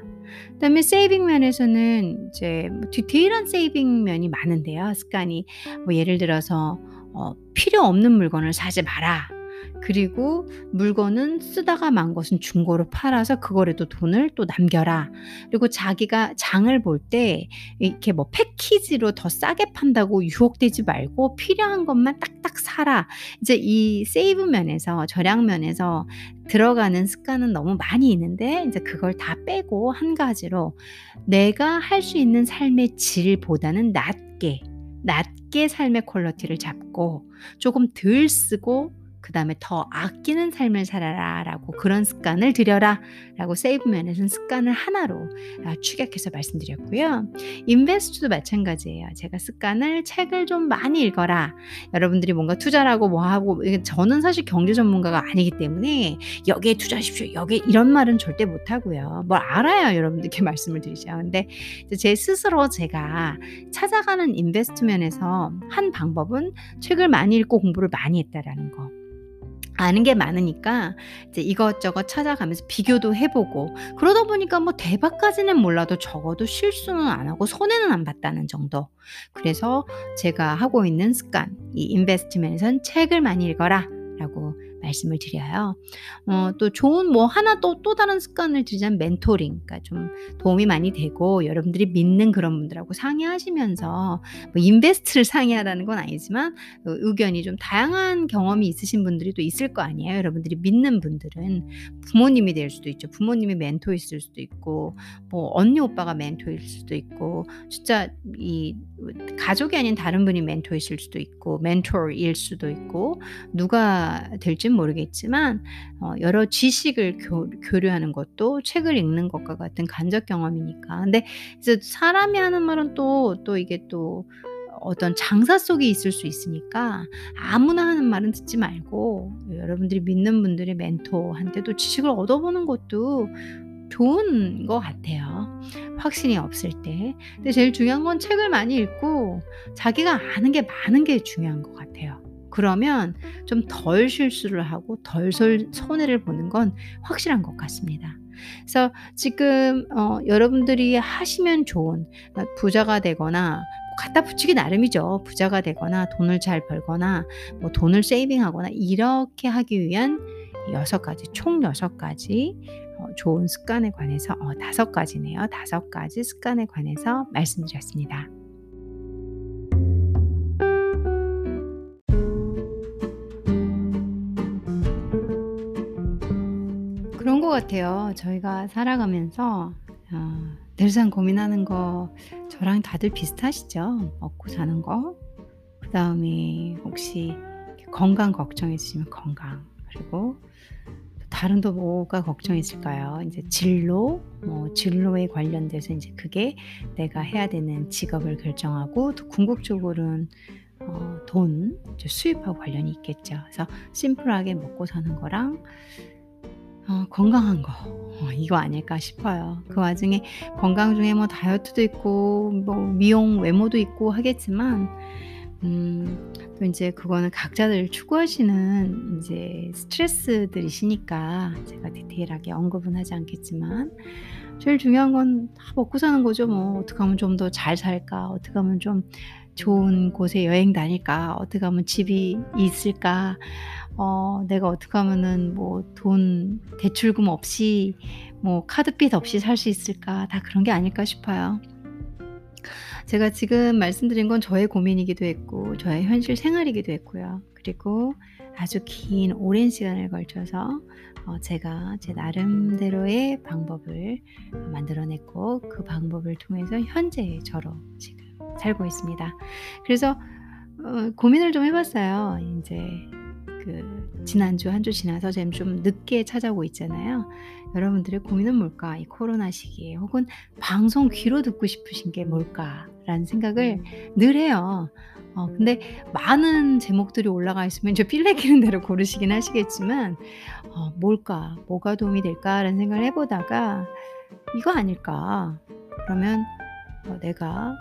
그다음에 세이빙 면에서는 이제 뭐 디테일한 세이빙 면이 많은데요. 습관이 뭐 예를 들어서 어 필요 없는 물건을 사지 마라. 그리고 물건은 쓰다가 만 것은 중고로 팔아서 그거라도 돈을 또 남겨라. 그리고 자기가 장을 볼 때 이렇게 뭐 패키지로 더 싸게 판다고 유혹되지 말고 필요한 것만 딱딱 사라. 이제 이 세이브 면에서 절약 면에서 들어가는 습관은 너무 많이 있는데 이제 그걸 다 빼고 한 가지로 내가 할 수 있는 삶의 질보다는 낮게, 낮게 삶의 quality를 잡고 조금 덜 쓰고 그 다음에 "더 아끼는 삶을 살아라."라고 "그런 습관을 들여라."라고 save 면에서는 습관을 하나로 아 축약해서 말씀드렸고요. invest도 마찬가지예요. 제가 습관을 "책을 좀 많이 읽어라." 여러분들이 뭔가 투자를 하고 뭐 하고 이게 저는 사실 경제 전문가가 아니기 때문에 "여기에 투자하십시오." 여기에 이런 말은 절대 못 하고요. 뭘 알아야 여러분들께 말씀을 드리죠. 근데 제 스스로 제가 찾아가는 인베스트 면에서 한 방법은 책을 많이 읽고 공부를 많이 했다라는 거. 아는 게 많으니까 이제 이것저것 찾아가면서 비교도 해 보고 그러다 보니까 뭐 대박까지는 몰라도 적어도 실수는 안 하고 손해는 안 봤다는 정도. 그래서 제가 하고 있는 습관 이 인베스트면에선 "책을 많이 읽어라."라고 말씀을 드려요. 어 또 좋은 뭐 하나 또 또 다른 습관을 들자면 멘토링 그러니까 좀 도움이 많이 되고 여러분들이 믿는 그런 분들하고 상의하시면서 뭐 인베스트를 상의하라는 건 아니지만 어 의견이 좀 다양한 경험이 있으신 분들이 또 있을 거 아니에요. 여러분들이 믿는 분들은 부모님이 될 수도 있죠. 부모님이 멘토이실 수도 있고 뭐 언니 오빠가 멘토일 수도 있고 진짜 이 가족이 아닌 다른 분이 멘토이실 수도 있고 멘토일 수도 있고 누가 될진 모르겠지만 어 여러 지식을 교 교류하는 것도 책을 읽는 것과 같은 간접 경험이니까. 근데 이제 사람이 하는 말은 또, 또 이게 또 어떤 장사 속에 있을 수 있으니까 아무나 하는 말은 듣지 말고 여러분들이 믿는 분들의 멘토한테도 지식을 얻어보는 것도 좋은 것 같아요. 확신이 없을 때. 근데 제일 중요한 건 책을 많이 읽고 자기가 아는 게 많은 게 중요한 것 같아요. 그러면 좀 덜 실수를 하고 덜 손해를 보는 건 확실한 것 같습니다. 그래서 지금 어, 여러분들이 하시면 좋은 어, 부자가 되거나 갖다 붙이기 나름이죠. 부자가 되거나 돈을 잘 벌거나 뭐 돈을 세이빙하거나 이렇게 하기 위한 여섯 가지 총 여섯 가지 어, 좋은 습관에 관해서 어, 다섯 가지네요. 다섯 가지 습관에 관해서 말씀드렸습니다. 같아요. 저희가 살아가면서 어, 늘상 고민하는 거 저랑 다들 비슷하시죠? 먹고 사는 거. 그 다음에 혹시 건강 걱정있으시면 건강. 그리고 다른 또 뭐가 걱정이 있을까요? 이제 진로, 뭐 진로에 관련돼서 이제 그게 내가 해야 되는 직업을 결정하고 또 궁극적으로는 어, 돈, 수입하고 관련이 있겠죠. 그래서 심플하게 먹고 사는 거랑 어, 건강한 거 어, 이거 아닐까 싶어요. 그 와중에 건강 중에 뭐 다이어트도 있고 뭐 미용 외모도 있고 하겠지만 음, 또 이제 그거는 각자들 추구하시는 이제 스트레스들이시니까 제가 디테일하게 언급은 하지 않겠지만 제일 중요한 건 다 먹고 사는 거죠. 뭐 어떻게 하면 좀 더 잘 살까? 어떻게 하면 좀 좋은 곳에 여행 다닐까? 어떻게 하면 집이 있을까? 어, 내가 어떻게 하면은 뭐 돈 대출금 없이 뭐 카드빚 없이 살 수 있을까? 다 그런 게 아닐까 싶어요. 제가 지금 말씀드린 건 저의 고민이기도 했고 저의 현실 생활이기도 했고요. 그리고 아주 긴 오랜 시간을 걸쳐서 어, 제가 제 나름대로의 방법을 만들어냈고 그 방법을 통해서 현재 저로 지금 살고 있습니다. 그래서 어, 고민을 좀 해봤어요. 이제 그 지난주 한 주 지나서 지금 좀 늦게 찾아오고 있잖아요. 여러분들의 고민은 뭘까? 이 코로나 시기에 혹은 방송 귀로 듣고 싶으신 게 뭘까라는 생각을 늘 해요. 어, 근데 많은 제목들이 올라가 있으면 이제 필레키는 대로 고르시긴 하시겠지만 어, 뭘까? 뭐가 도움이 될까라는 생각을 해보다가 이거 아닐까? 그러면 어, 내가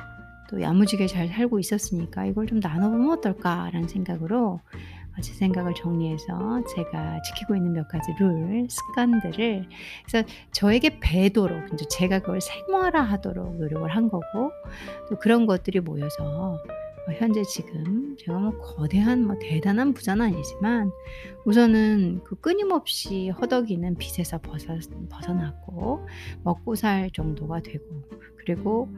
또 야무지게 잘 살고 있었으니까 이걸 좀 나눠보면 어떨까라는 생각으로 제 생각을 정리해서 제가 지키고 있는 몇 가지 룰, 습관들을 그래서 저에게 배도록 이제 제가 그걸 생활화하도록 노력을 한 거고 또 그런 것들이 모여서 어, 현재 지금 제가 뭐 거대한 뭐 대단한 부자는 아니지만 우선은 그 끊임없이 허덕이는 빚에서 벗어, 벗어났고 먹고 살 정도가 되고 그리고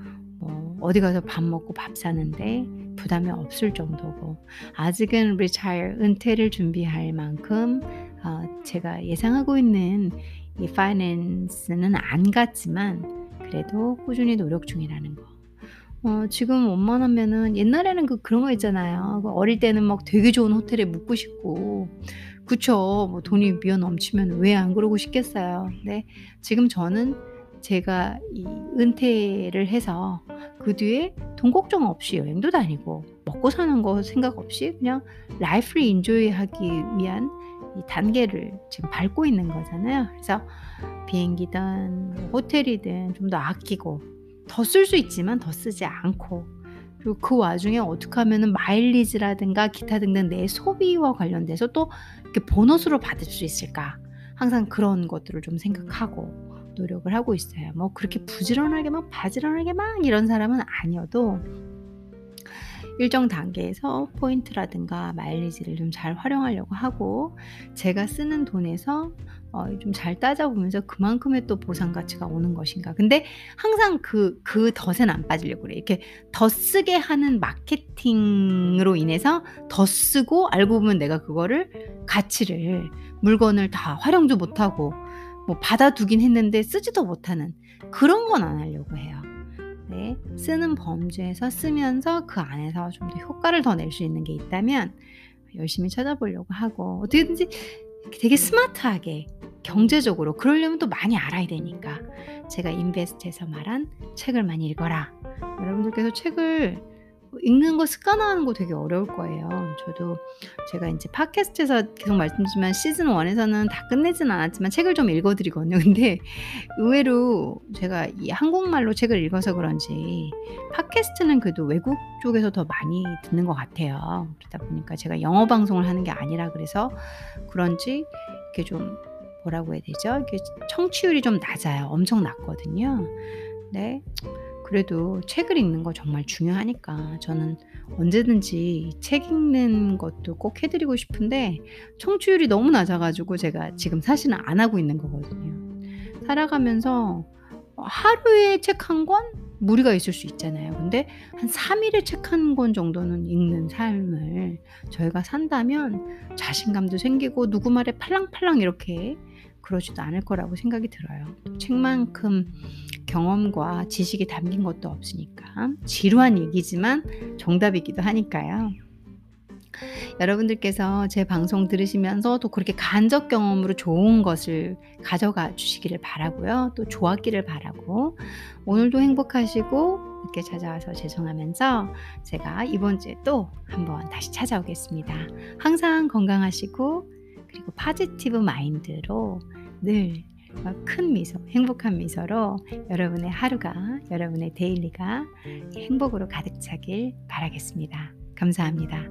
뭐 어디 가서 밥 먹고 밥 사는데 부담이 없을 정도고 아직은 retire 은퇴를 준비할 만큼 어, 제가 예상하고 있는 이 파이낸스는 안 같지만 그래도 꾸준히 노력 중이라는 거. 어, 지금 원만하면은 옛날에는 그 그런 거 있잖아요. 그 어릴 때는 막 되게 좋은 호텔에 묵고 싶고 그쵸. 뭐 돈이 미어 넘치면 왜 안 그러고 싶겠어요. 근데 지금 저는 제가 이 은퇴를 해서 그 뒤에 돈 걱정 없이 여행도 다니고 먹고 사는 거 생각 없이 그냥 life를 enjoy하기 위한 이 단계를 지금 밟고 있는 거잖아요. 그래서 비행기든 호텔이든 좀 더 아끼고 더 쓸 수 있지만 더 쓰지 않고 그리고 그 와중에 어떻게 하면은 마일리지라든가 기타 등등 내 소비와 관련돼서 또 이렇게 보너스로 받을 수 있을까? 항상 그런 것들을 좀 생각하고 노력을 하고 있어요. 뭐 그렇게 부지런하게만 바지런하게만 이런 사람은 아니어도 일정 단계에서 포인트라든가 마일리지를 좀 잘 활용하려고 하고 제가 쓰는 돈에서 어, 좀 잘 따져보면서 그만큼의 또 보상 가치가 오는 것인가. 근데 항상 그, 그 덫엔 안 빠지려고 그래. 이렇게 더 쓰게 하는 마케팅으로 인해서 더 쓰고 알고 보면 내가 그거를 가치를 물건을 다 활용도 못하고 뭐 받아두긴 했는데 쓰지도 못하는 그런 건 안 하려고 해요. 네, 쓰는 범주에서 쓰면서 그 안에서 좀 더 효과를 더 낼 수 있는 게 있다면 열심히 찾아보려고 하고 어떻게든지 되게 스마트하게 경제적으로 그러려면 또 많이 알아야 되니까 제가 인베스트에서 말한 책을 많이 읽어라. 여러분들께서 책을 읽는 거 습관화하는 거 되게 어려울 거예요. 저도 제가 인제 팟캐스트에서 계속 말씀드리지만 시즌 1에서는 다 끝내진 않았지만 책을 좀 읽어 드리거든요. 근데 의외로 제가 이 한국말로 책을 읽어서 그런지 팟캐스트는 그래도 외국 쪽에서 더 많이 듣는 것 같아요. 그러다 보니까 제가 영어 방송을 하는 게 아니라 그래서 그런지 이렇게 좀 뭐라고 해야 되죠? 이게 청취율이 좀 낮아요. 엄청 낮거든요. 네. 그래도 책을 읽는 거 정말 중요하니까 저는 언제든지 책 읽는 것도 꼭 해 드리고 싶은데 청취율이 너무 낮아 가지고 제가 지금 사실은 안 하고 있는 거거든요. 살아가면서 어 하루에 책 한 권 무리가 있을 수 있잖아요. 근데 한 3 일에 책 한 권 정도는 읽는 삶을 저희가 산다면 자신감도 생기고 누구 말에 팔랑팔랑 이렇게 그러지도 않을 거라고 생각이 들어요. 책만큼 경험과 지식이 담긴 것도 없으니까 지루한 얘기지만 정답이기도 하니까요. 여러분들께서 제 방송 들으시면서 또 그렇게 간접 경험으로 좋은 것을 가져가 주시기를 바라고요. 또 좋았기를 바라고 오늘도 행복하시고 늦게 찾아와서 죄송하면서 제가 이번 주에 또 한번 다시 찾아오겠습니다. 항상 건강하시고 그리고 positive mind로 늘 큰 미소, 행복한 미소로 여러분의 하루가, 여러분의 daily가 행복으로 가득 차길 바라겠습니다. 감사합니다.